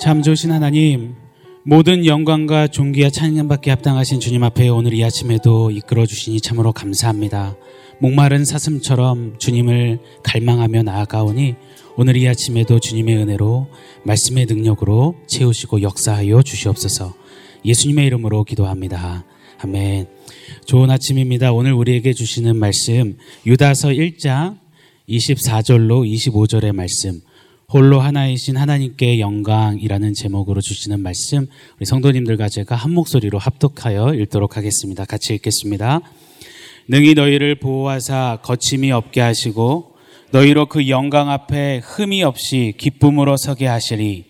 참 좋으신 하나님, 모든 영광과 존귀와 찬양받게 합당하신 주님 앞에 오늘 이 아침에도 이끌어 주시니 참으로 감사합니다. 목마른 사슴처럼 주님을 갈망하며 나아가오니 오늘 이 아침에도 주님의 은혜로 말씀의 능력으로 채우시고 역사하여 주시옵소서. 예수님의 이름으로 기도합니다. 아멘. 좋은 아침입니다. 오늘 우리에게 주시는 말씀 유다서 1장 24절로 25절의 말씀 홀로 하나이신 하나님께 영광이라는 제목으로 주시는 말씀 우리 성도님들과 제가 한 목소리로 합독하여 읽도록 하겠습니다. 같이 읽겠습니다. 능히 너희를 보호하사 거침이 없게 하시고 너희로 그 영광 앞에 흠이 없이 기쁨으로 서게 하시리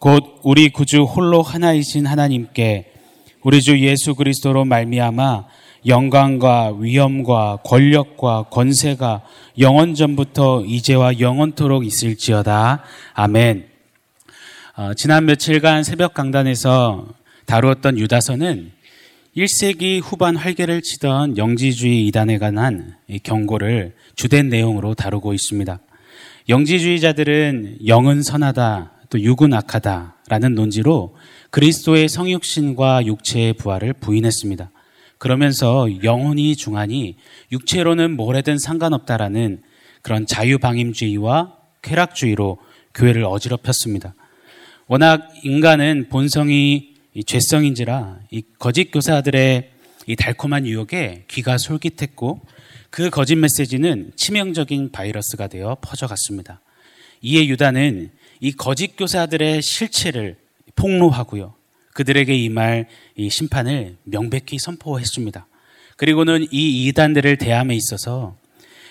곧 우리 구주 홀로 하나이신 하나님께 우리 주 예수 그리스도로 말미암아 영광과 위엄과 권력과 권세가 영원 전부터 이제와 영원토록 있을지어다. 아멘. 어, 지난 며칠간 새벽 강단에서 다루었던 유다서는 1세기 후반 활개를 치던 영지주의 이단에 관한 경고를 주된 내용으로 다루고 있습니다. 영지주의자들은 영은 선하다, 또 육은 악하다라는 논지로 그리스도의 성육신과 육체의 부활을 부인했습니다. 그러면서 영혼이 중하니 육체로는 뭐래든 상관없다라는 그런 자유방임주의와 쾌락주의로 교회를 어지럽혔습니다. 워낙 인간은 본성이 죄성인지라 이 거짓 교사들의 이 달콤한 유혹에 귀가 솔깃했고 그 거짓 메시지는 치명적인 바이러스가 되어 퍼져갔습니다. 이에 유다는 이 거짓 교사들의 실체를 폭로하고요. 그들에게 임할 이 심판을 명백히 선포했습니다. 그리고는 이 이단들을 대함에 있어서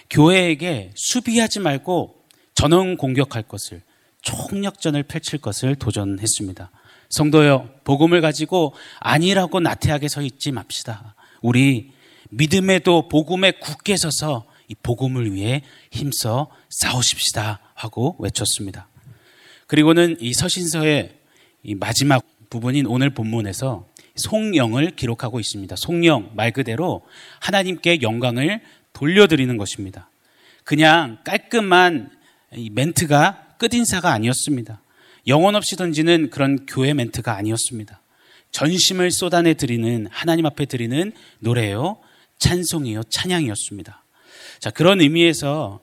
교회에게 수비하지 말고 전원 공격할 것을 총력전을 펼칠 것을 도전했습니다. 성도여, 복음을 가지고 아니라고 나태하게 서 있지 맙시다. 우리 믿음에도 복음에 굳게 서서 이 복음을 위해 힘써 싸우십시다 하고 외쳤습니다. 그리고는 이 서신서의 이 마지막 부분인 오늘 본문에서 송영을 기록하고 있습니다. 송영 말 그대로 하나님께 영광을 돌려드리는 것입니다. 그냥 깔끔한 멘트가 끝인사가 아니었습니다. 영혼 없이 던지는 그런 교회 멘트가 아니었습니다. 전심을 쏟아내 드리는 하나님 앞에 드리는 노래요, 찬송이요, 찬양이었습니다. 자, 그런 의미에서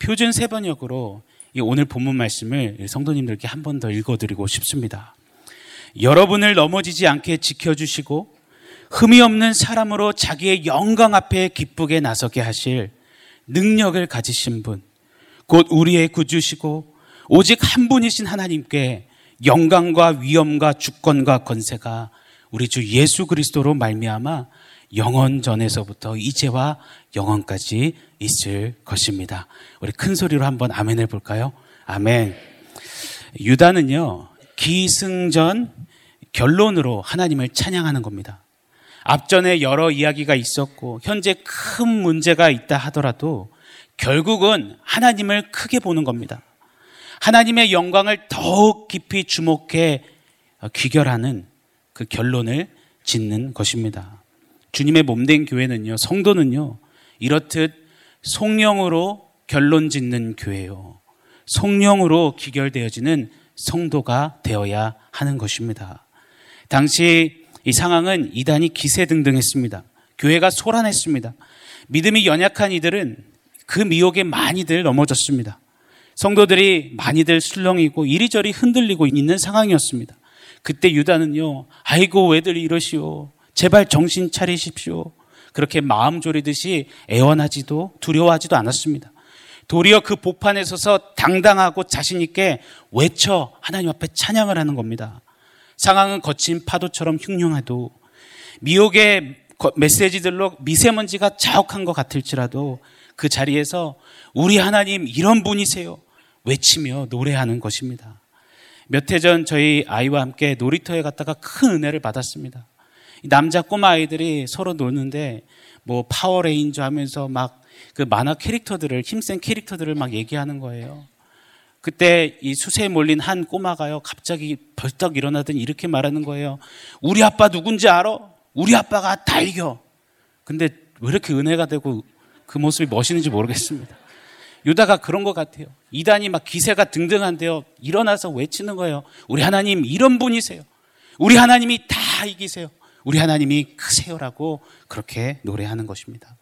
표준 세 번역으로 오늘 본문 말씀을 성도님들께 한 번 더 읽어드리고 싶습니다. 여러분을 넘어지지 않게 지켜주시고 흠이 없는 사람으로 자기의 영광 앞에 기쁘게 나서게 하실 능력을 가지신 분, 곧 우리의 구주시고 오직 한 분이신 하나님께 영광과 위엄과 주권과 권세가 우리 주 예수 그리스도로 말미암아 영원 전에서부터 이제와 영원까지 있을 것입니다. 우리 큰 소리로 한번 아멘을 볼까요? 아멘. 유다는요, 기승전 결론으로 하나님을 찬양하는 겁니다. 앞전에 여러 이야기가 있었고 현재 큰 문제가 있다 하더라도 결국은 하나님을 크게 보는 겁니다. 하나님의 영광을 더욱 깊이 주목해 귀결하는 그 결론을 짓는 것입니다. 주님의 몸된 교회는요, 성도는요, 이렇듯 성령으로 결론 짓는 교회요. 성령으로 귀결되어지는 성도가 되어야 하는 것입니다. 당시 이 상황은 이단이 기세 등등했습니다. 교회가 소란했습니다. 믿음이 연약한 이들은 그 미혹에 많이들 넘어졌습니다. 성도들이 많이들 술렁이고 이리저리 흔들리고 있는 상황이었습니다. 그때 유다는요, 아이고, 왜들 이러시오. 제발 정신 차리십시오. 그렇게 마음 졸이듯이 애원하지도 두려워하지도 않았습니다. 도리어 그 복판에 서서 당당하고 자신있게 외쳐 하나님 앞에 찬양을 하는 겁니다. 상황은 거친 파도처럼 흉흉해도 미혹의 메시지들로 미세먼지가 자욱한 것 같을지라도 그 자리에서 우리 하나님 이런 분이세요. 외치며 노래하는 것입니다. 몇 해 전 저희 아이와 함께 놀이터에 갔다가 큰 은혜를 받았습니다. 남자 꼬마 아이들이 서로 노는데 뭐 파워레인저 하면서 막 그 만화 캐릭터들을 힘센 캐릭터들을 막 얘기하는 거예요. 그때 이 수세에 몰린 한 꼬마가요, 갑자기 벌떡 일어나더니 이렇게 말하는 거예요. 우리 아빠 누군지 알아? 우리 아빠가 다 이겨. 근데 왜 이렇게 은혜가 되고 그 모습이 멋있는지 모르겠습니다. 유다가 그런 것 같아요. 이단이 막 기세가 등등한데요. 일어나서 외치는 거예요. 우리 하나님 이런 분이세요. 우리 하나님이 다 이기세요. 우리 하나님이 크세요라고 그렇게 노래하는 것입니다.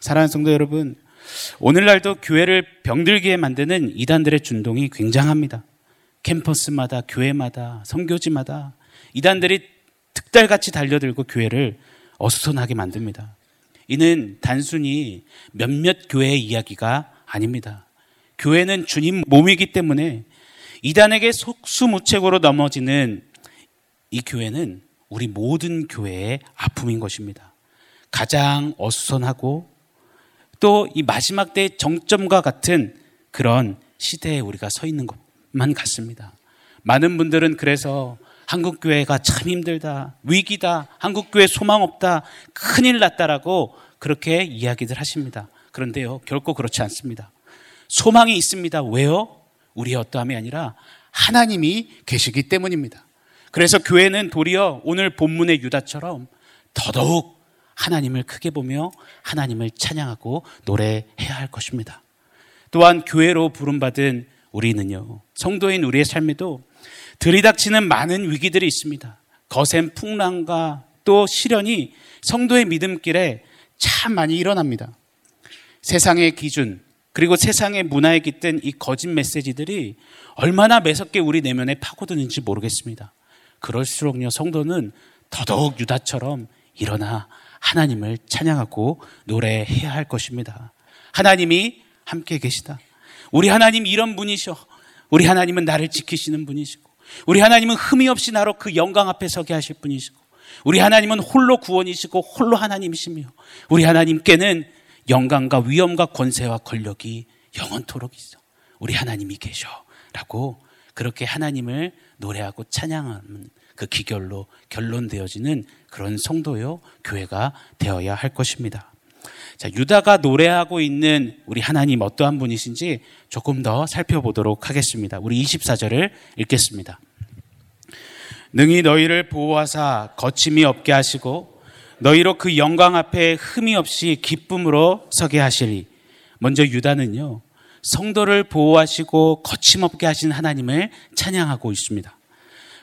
사랑하는 성도 여러분, 오늘날도 교회를 병들게 만드는 이단들의 준동이 굉장합니다. 캠퍼스마다, 교회마다, 성교지마다 이단들이 득달같이 달려들고 교회를 어수선하게 만듭니다. 이는 단순히 몇몇 교회의 이야기가 아닙니다. 교회는 주님 몸이기 때문에 이단에게 속수무책으로 넘어지는 이 교회는 우리 모든 교회의 아픔인 것입니다. 가장 어수선하고 또 이 마지막 때의 정점과 같은 그런 시대에 우리가 서 있는 것만 같습니다. 많은 분들은 그래서 한국교회가 참 힘들다, 위기다, 한국교회 소망 없다, 큰일 났다라고 그렇게 이야기들 하십니다. 그런데요, 결코 그렇지 않습니다. 소망이 있습니다. 왜요? 우리의 어떠함이 아니라 하나님이 계시기 때문입니다. 그래서 교회는 도리어 오늘 본문의 유다처럼 더더욱 하나님을 크게 보며 하나님을 찬양하고 노래해야 할 것입니다. 또한 교회로 부름받은 우리는요, 성도인 우리의 삶에도 들이닥치는 많은 위기들이 있습니다. 거센 풍랑과 또 시련이 성도의 믿음길에 참 많이 일어납니다. 세상의 기준, 그리고 세상의 문화에 깃든 이 거짓 메시지들이 얼마나 매섭게 우리 내면에 파고드는지 모르겠습니다. 그럴수록요, 성도는 더더욱 유다처럼 일어나 하나님을 찬양하고 노래해야 할 것입니다. 하나님이 함께 계시다. 우리 하나님 이런 분이셔. 우리 하나님은 나를 지키시는 분이시고, 우리 하나님은 흠이 없이 나로 그 영광 앞에 서게 하실 분이시고, 우리 하나님은 홀로 구원이시고 홀로 하나님이시며, 우리 하나님께는 영광과 위엄과 권세와 권력이 영원토록 있어. 우리 하나님이 계셔. 라고 그렇게 하나님을 노래하고 찬양하는 그 기결로 결론되어지는 그런 성도요, 교회가 되어야 할 것입니다. 자, 유다가 노래하고 있는 우리 하나님 어떠한 분이신지 조금 더 살펴보도록 하겠습니다. 우리 24절을 읽겠습니다. 능히 너희를 보호하사 거침이 없게 하시고 너희로 그 영광 앞에 흠이 없이 기쁨으로 서게 하시리. 먼저 유다는요, 성도를 보호하시고 거침없게 하신 하나님을 찬양하고 있습니다.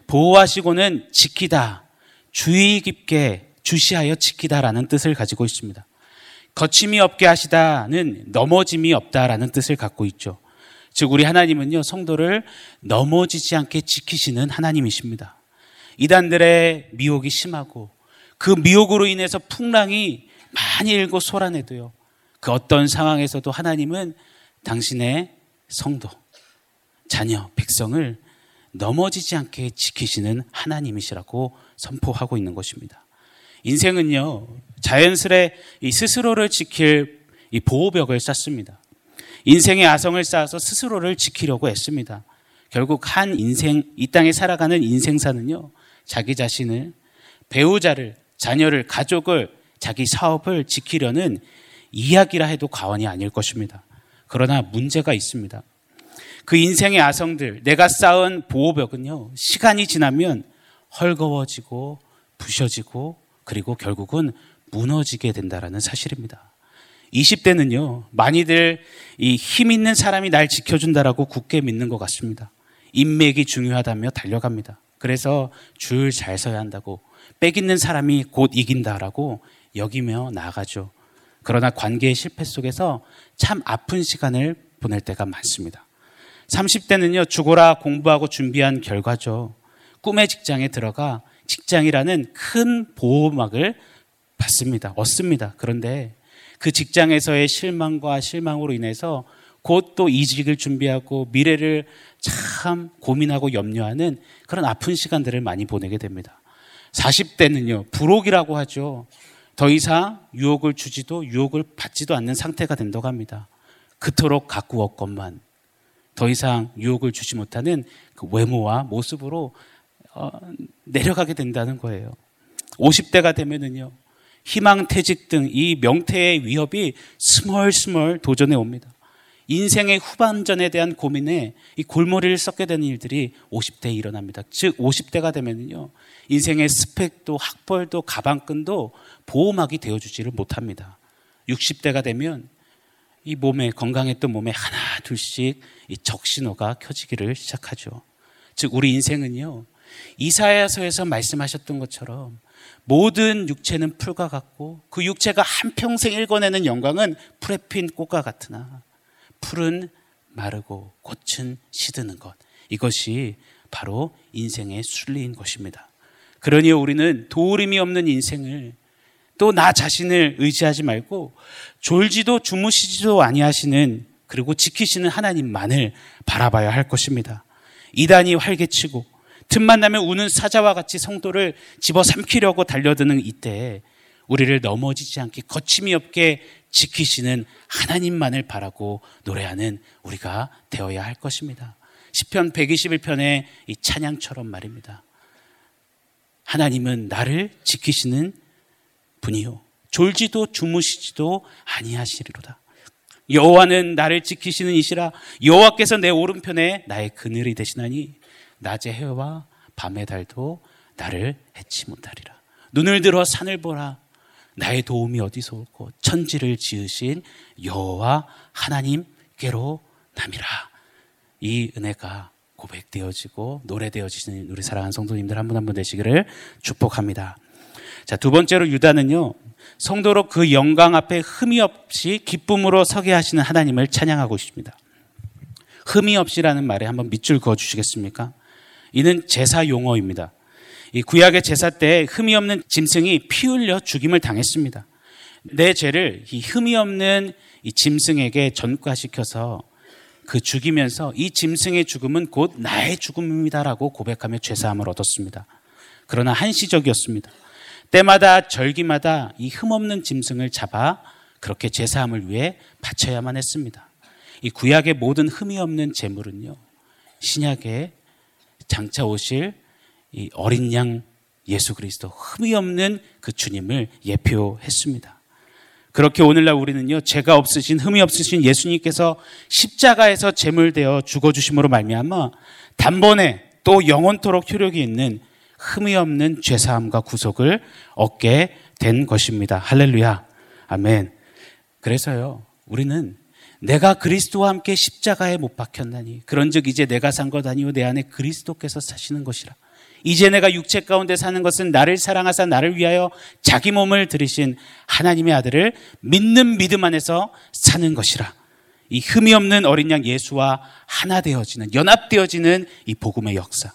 보호하시고는 지키다, 주의 깊게 주시하여 지키다라는 뜻을 가지고 있습니다. 거침이 없게 하시다는 넘어짐이 없다라는 뜻을 갖고 있죠. 즉, 우리 하나님은요, 성도를 넘어지지 않게 지키시는 하나님이십니다. 이단들의 미혹이 심하고 그 미혹으로 인해서 풍랑이 많이 일고 솟아내도요. 그 어떤 상황에서도 하나님은 당신의 성도, 자녀, 백성을 넘어지지 않게 지키시는 하나님이시라고 선포하고 있는 것입니다. 인생은요, 자연스레 이 스스로를 지킬 이 보호벽을 쌓습니다. 인생의 아성을 쌓아서 스스로를 지키려고 애씁니다. 결국 한 인생, 이 땅에 살아가는 인생사는요, 자기 자신을, 배우자를, 자녀를, 가족을, 자기 사업을 지키려는 이야기라 해도 과언이 아닐 것입니다. 그러나 문제가 있습니다. 그 인생의 아성들, 내가 쌓은 보호벽은요, 시간이 지나면 헐거워지고 부셔지고 그리고 결국은 무너지게 된다라는 사실입니다. 20대는요, 많이들 이 힘 있는 사람이 날 지켜준다라고 굳게 믿는 것 같습니다. 인맥이 중요하다며 달려갑니다. 그래서 줄 잘 서야 한다고 빽 있는 사람이 곧 이긴다라고 여기며 나아가죠. 그러나 관계의 실패 속에서 참 아픈 시간을 보낼 때가 많습니다. 30대는요, 죽어라 공부하고 준비한 결과죠. 꿈의 직장에 들어가 직장이라는 큰 보호막을 받습니다. 얻습니다. 그런데 그 직장에서의 실망과 실망으로 인해서 곧 또 이직을 준비하고 미래를 참 고민하고 염려하는 그런 아픈 시간들을 많이 보내게 됩니다. 40대는요, 불혹이라고 하죠. 더 이상 유혹을 주지도 유혹을 받지도 않는 상태가 된다고 합니다. 그토록 가꾸었건만 더 이상 유혹을 주지 못하는 그 외모와 모습으로 어, 내려가게 된다는 거예요. 50대가 되면은요, 희망 퇴직 등 이 명태의 위협이 스멀스멀 도전해 옵니다. 인생의 후반전에 대한 고민에 이 골머리를 썩게 되는 일들이 50대에 일어납니다. 즉, 50대가 되면요, 인생의 스펙도 학벌도 가방끈도 보호막이 되어 주지를 못합니다. 60대가 되면 이 몸에 건강했던 몸에 하나 둘씩 이 적신호가 켜지기를 시작하죠. 즉 우리 인생은요. 이사야서에서 말씀하셨던 것처럼 모든 육체는 풀과 같고 그 육체가 한평생 읽어내는 영광은 풀에 핀 꽃과 같으나 풀은 마르고 꽃은 시드는 것. 이것이 바로 인생의 순리인 것입니다. 그러니 우리는 도우림이 없는 인생을 또 나 자신을 의지하지 말고 졸지도 주무시지도 아니하시는 그리고 지키시는 하나님만을 바라봐야 할 것입니다. 이단이 활개치고 틈만 나면 우는 사자와 같이 성도를 집어삼키려고 달려드는 이때에 우리를 넘어지지 않게 거침이 없게 지키시는 하나님만을 바라고 노래하는 우리가 되어야 할 것입니다. 시편 121편의 이 찬양처럼 말입니다. 하나님은 나를 지키시는 분이요 졸지도 주무시지도 아니하시리로다. 여호와는 나를 지키시는 이시라 여호와께서 내 오른편에 나의 그늘이 되시나니 낮의 해와 밤의 달도 나를 해치 못하리라. 눈을 들어 산을 보라. 나의 도움이 어디서 올고 천지를 지으신 여호와 하나님께로 남이라. 이 은혜가 고백되어지고 노래되어지는 우리 사랑하는 성도님들 한 분 한 분 되시기를 축복합니다. 자, 두 번째로 유다는요. 성도로 그 영광 앞에 흠이 없이 기쁨으로 서게 하시는 하나님을 찬양하고 있습니다. 흠이 없이라는 말에 한번 밑줄 그어 주시겠습니까? 이는 제사 용어입니다. 이 구약의 제사 때 흠이 없는 짐승이 피 흘려 죽임을 당했습니다. 내 죄를 이 흠이 없는 이 짐승에게 전가시켜서 그 죽이면서 이 짐승의 죽음은 곧 나의 죽음입니다라고 고백하며 죄사함을 얻었습니다. 그러나 한시적이었습니다. 때마다 절기마다 이 흠없는 짐승을 잡아 그렇게 제사함을 위해 바쳐야만 했습니다. 이 구약의 모든 흠이 없는 제물은요, 신약에 장차 오실 이 어린 양 예수 그리스도 흠이 없는 그 주님을 예표했습니다. 그렇게 오늘날 우리는요 죄가 없으신 흠이 없으신 예수님께서 십자가에서 제물되어 죽어 주심으로 말미암아 단번에 또 영원토록 효력이 있는 흠이 없는 죄사함과 구속을 얻게 된 것입니다. 할렐루야, 아멘. 그래서요 우리는 내가 그리스도와 함께 십자가에 못 박혔나니 그런즉 이제 내가 산 것 아니요 내 안에 그리스도께서 사시는 것이라. 이제 내가 육체 가운데 사는 것은 나를 사랑하사 나를 위하여 자기 몸을 들이신 하나님의 아들을 믿는 믿음 안에서 사는 것이라. 이 흠이 없는 어린 양 예수와 하나 되어지는 연합되어지는 이 복음의 역사.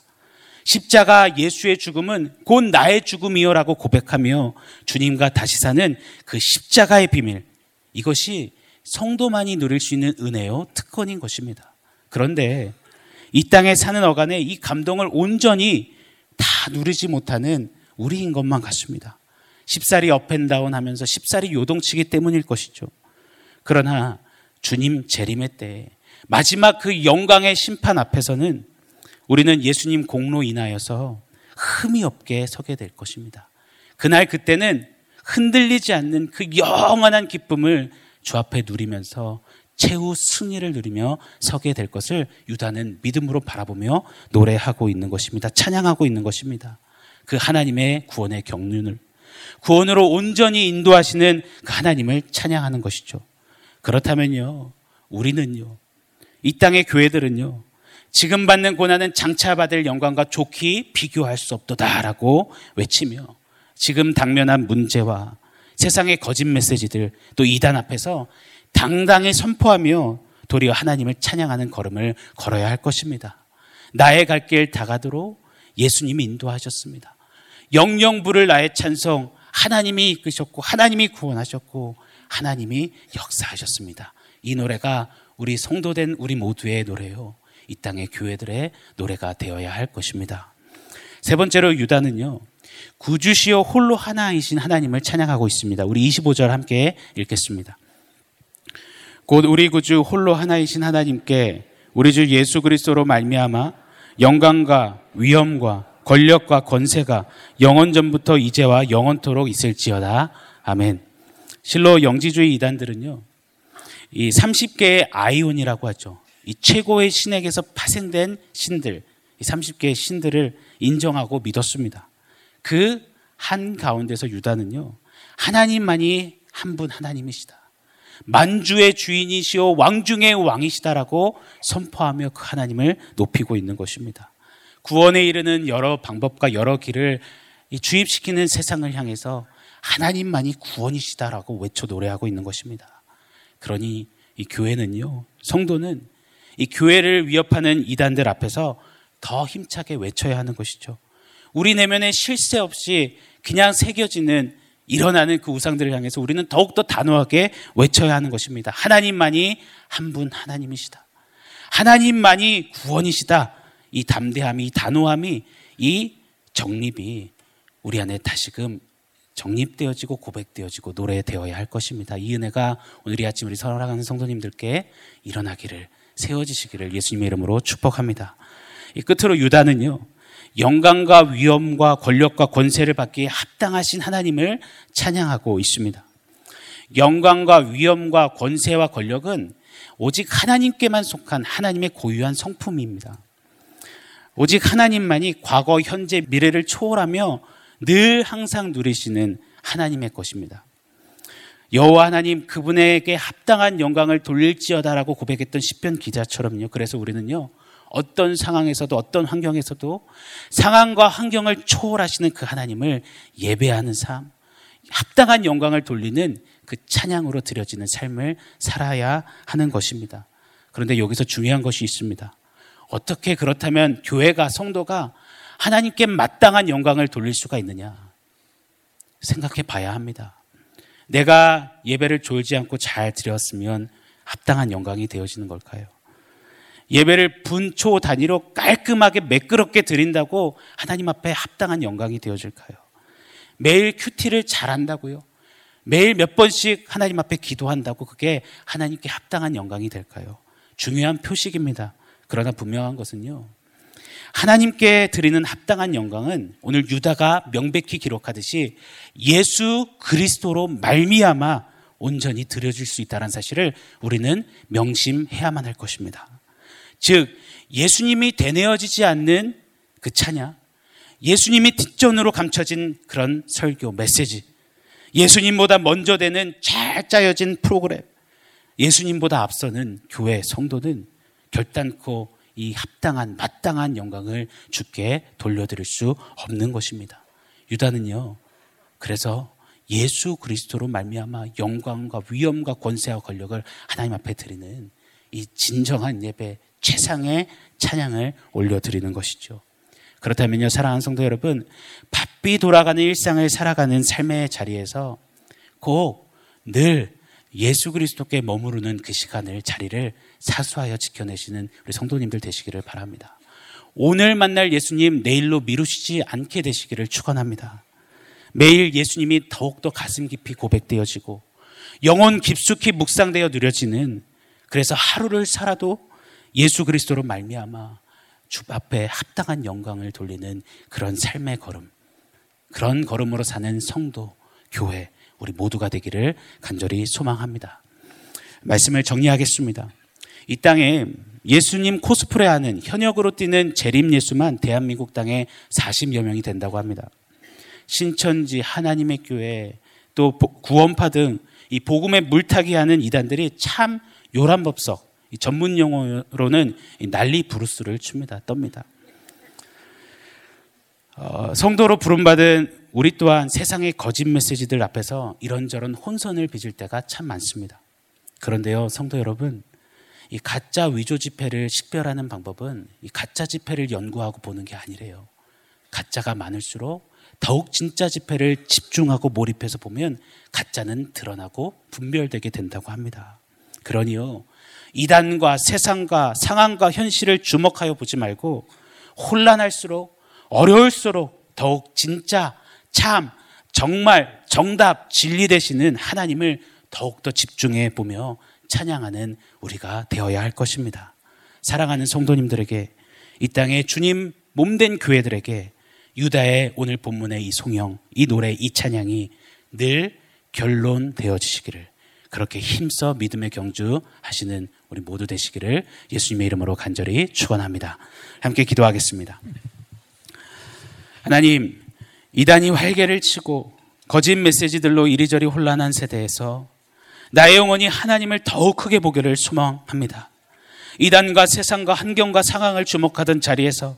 십자가 예수의 죽음은 곧 나의 죽음이요라고 고백하며 주님과 다시 사는 그 십자가의 비밀. 이것이 성도만이 누릴 수 있는 은혜요 특권인 것입니다. 그런데 이 땅에 사는 어간에 이 감동을 온전히 다 누리지 못하는 우리인 것만 같습니다. 십살이 업앤다운 하면서 십살이 요동치기 때문일 것이죠. 그러나 주님 재림의 때 마지막 그 영광의 심판 앞에서는 우리는 예수님 공로 인하여서 흠이 없게 서게 될 것입니다. 그날 그때는 흔들리지 않는 그 영원한 기쁨을 주 앞에 누리면서 최후 승리를 누리며 서게 될 것을 유다는 믿음으로 바라보며 노래하고 있는 것입니다. 찬양하고 있는 것입니다. 그 하나님의 구원의 경륜을 구원으로 온전히 인도하시는 그 하나님을 찬양하는 것이죠. 그렇다면요, 우리는요, 이 땅의 교회들은요, 지금 받는 고난은 장차 받을 영광과 좋게 비교할 수 없도다라고 외치며 지금 당면한 문제와 세상의 거짓 메시지들 또 이단 앞에서 당당히 선포하며 도리어 하나님을 찬양하는 걸음을 걸어야 할 것입니다. 나의 갈 길 다가도록 예수님이 인도하셨습니다. 영영부를 나의 찬송 하나님이 이끄셨고 하나님이 구원하셨고 하나님이 역사하셨습니다. 이 노래가 우리 성도된 우리 모두의 노래요. 이 땅의 교회들의 노래가 되어야 할 것입니다. 세 번째로 유다는요. 구주시오 홀로 하나이신 하나님을 찬양하고 있습니다. 우리 25절 함께 읽겠습니다. 곧 우리 구주 홀로 하나이신 하나님께 우리 주 예수 그리스도로 말미암아 영광과 위엄과 권력과 권세가 영원 전부터 이제와 영원토록 있을지어다. 아멘. 실로 영지주의 이단들은요. 이 30개의 아이온이라고 하죠. 이 최고의 신에게서 파생된 신들, 이 30개의 신들을 인정하고 믿었습니다. 그 한 가운데서 유다는요. 하나님만이 한 분 하나님이시다. 만주의 주인이시오 왕중의 왕이시다라고 선포하며 그 하나님을 높이고 있는 것입니다. 구원에 이르는 여러 방법과 여러 길을 주입시키는 세상을 향해서 하나님만이 구원이시다라고 외쳐 노래하고 있는 것입니다. 그러니 이 교회는요, 성도는 이 교회를 위협하는 이단들 앞에서 더 힘차게 외쳐야 하는 것이죠. 우리 내면에 실세 없이 그냥 새겨지는 일어나는 그 우상들을 향해서 우리는 더욱더 단호하게 외쳐야 하는 것입니다. 하나님만이 한 분 하나님이시다. 하나님만이 구원이시다. 이 담대함이, 이 단호함이, 이 정립이 우리 안에 다시금 정립되어지고 고백되어지고 노래되어야 할 것입니다. 이 은혜가 오늘 이 아침 우리 사랑하는 성도님들께 일어나기를 세워지시기를 예수님의 이름으로 축복합니다. 이 끝으로 유다는요. 영광과 위엄과 권력과 권세를 받기에 합당하신 하나님을 찬양하고 있습니다. 영광과 위엄과 권세와 권력은 오직 하나님께만 속한 하나님의 고유한 성품입니다. 오직 하나님만이 과거, 현재, 미래를 초월하며 늘 항상 누리시는 하나님의 것입니다. 여호와 하나님 그분에게 합당한 영광을 돌릴지어다라고 고백했던 시편 기자처럼요. 그래서 우리는요. 어떤 상황에서도 어떤 환경에서도 상황과 환경을 초월하시는 그 하나님을 예배하는 삶, 합당한 영광을 돌리는 그 찬양으로 드려지는 삶을 살아야 하는 것입니다. 그런데 여기서 중요한 것이 있습니다. 어떻게 그렇다면 교회가 성도가 하나님께 마땅한 영광을 돌릴 수가 있느냐? 생각해 봐야 합니다. 내가 예배를 졸지 않고 잘 드렸으면 합당한 영광이 되어지는 걸까요? 예배를 분초 단위로 깔끔하게 매끄럽게 드린다고 하나님 앞에 합당한 영광이 되어질까요? 매일 큐티를 잘한다고요? 매일 몇 번씩 하나님 앞에 기도한다고 그게 하나님께 합당한 영광이 될까요? 중요한 표식입니다. 그러나 분명한 것은요. 하나님께 드리는 합당한 영광은 오늘 유다가 명백히 기록하듯이 예수 그리스도로 말미암아 온전히 드려질 수 있다는 사실을 우리는 명심해야만 할 것입니다. 즉 예수님이 되뇌어지지 않는 그 찬양, 예수님이 뒷전으로 감춰진 그런 설교 메시지, 예수님보다 먼저 되는 잘 짜여진 프로그램, 예수님보다 앞서는 교회 성도는 결단코 이 합당한 마땅한 영광을 주께 돌려드릴 수 없는 것입니다. 유다는요. 그래서 예수 그리스도로 말미암아 영광과 위엄과 권세와 권력을 하나님 앞에 드리는 이 진정한 예배 최상의 찬양을 올려드리는 것이죠. 그렇다면요, 사랑하는 성도 여러분, 바삐 돌아가는 일상을 살아가는 삶의 자리에서 꼭 늘 예수 그리스도께 머무르는 그 시간을, 자리를 사수하여 지켜내시는 우리 성도님들 되시기를 바랍니다. 오늘 만날 예수님 내일로 미루시지 않게 되시기를 축원합니다. 매일 예수님이 더욱더 가슴 깊이 고백되어지고 영혼 깊숙이 묵상되어 누려지는 그래서 하루를 살아도 예수 그리스도로 말미암아 주 앞에 합당한 영광을 돌리는 그런 삶의 걸음 그런 걸음으로 사는 성도 교회 우리 모두가 되기를 간절히 소망합니다. 말씀을 정리하겠습니다. 이 땅에 예수님 코스프레하는 현역으로 뛰는 재림 예수만 대한민국 땅에 40여 명이 된다고 합니다. 신천지, 하나님의 교회, 또 구원파 등 이 복음에 물타기 하는 이단들이 참 요란법석, 전문 용어로는 난리 부르스를 춥니다. 떱니다. 어, 성도로 부름받은 우리 또한 세상의 거짓 메시지들 앞에서 이런저런 혼선을 빚을 때가 참 많습니다. 그런데요, 성도 여러분, 이 가짜 위조 지폐를 식별하는 방법은 이 가짜 지폐를 연구하고 보는 게 아니래요. 가짜가 많을수록 더욱 진짜 지폐를 집중하고 몰입해서 보면 가짜는 드러나고 분별되게 된다고 합니다. 그러니요. 이단과 세상과 상황과 현실을 주목하여 보지 말고 혼란할수록 어려울수록 더욱 진짜 참 정말 정답 진리 되시는 하나님을 더욱더 집중해 보며 찬양하는 우리가 되어야 할 것입니다. 사랑하는 성도님들에게 이 땅에 주님 몸된 교회들에게 유다의 오늘 본문의 이 송영, 이 노래, 이 찬양이 늘 결론되어지시기를 그렇게 힘써 믿음의 경주 하시는 우리 모두 되시기를 예수님의 이름으로 간절히 축원합니다. 함께 기도하겠습니다. 하나님, 이단이 활개를 치고 거짓 메시지들로 이리저리 혼란한 세대에서 나의 영혼이 하나님을 더욱 크게 보기를 소망합니다. 이단과 세상과 환경과 상황을 주목하던 자리에서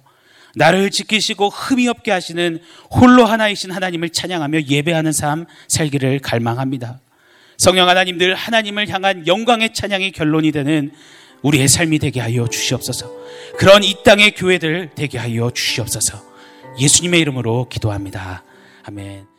나를 지키시고 흠이 없게 하시는 홀로 하나이신 하나님을 찬양하며 예배하는 삶 살기를 갈망합니다. 성령 하나님 들 하나님을 향한 영광의 찬양이 결론이 되는 우리의 삶이 되게 하여 주시옵소서. 그런 이 땅의 교회들 되게 하여 주시옵소서. 예수님의 이름으로 기도합니다. 아멘.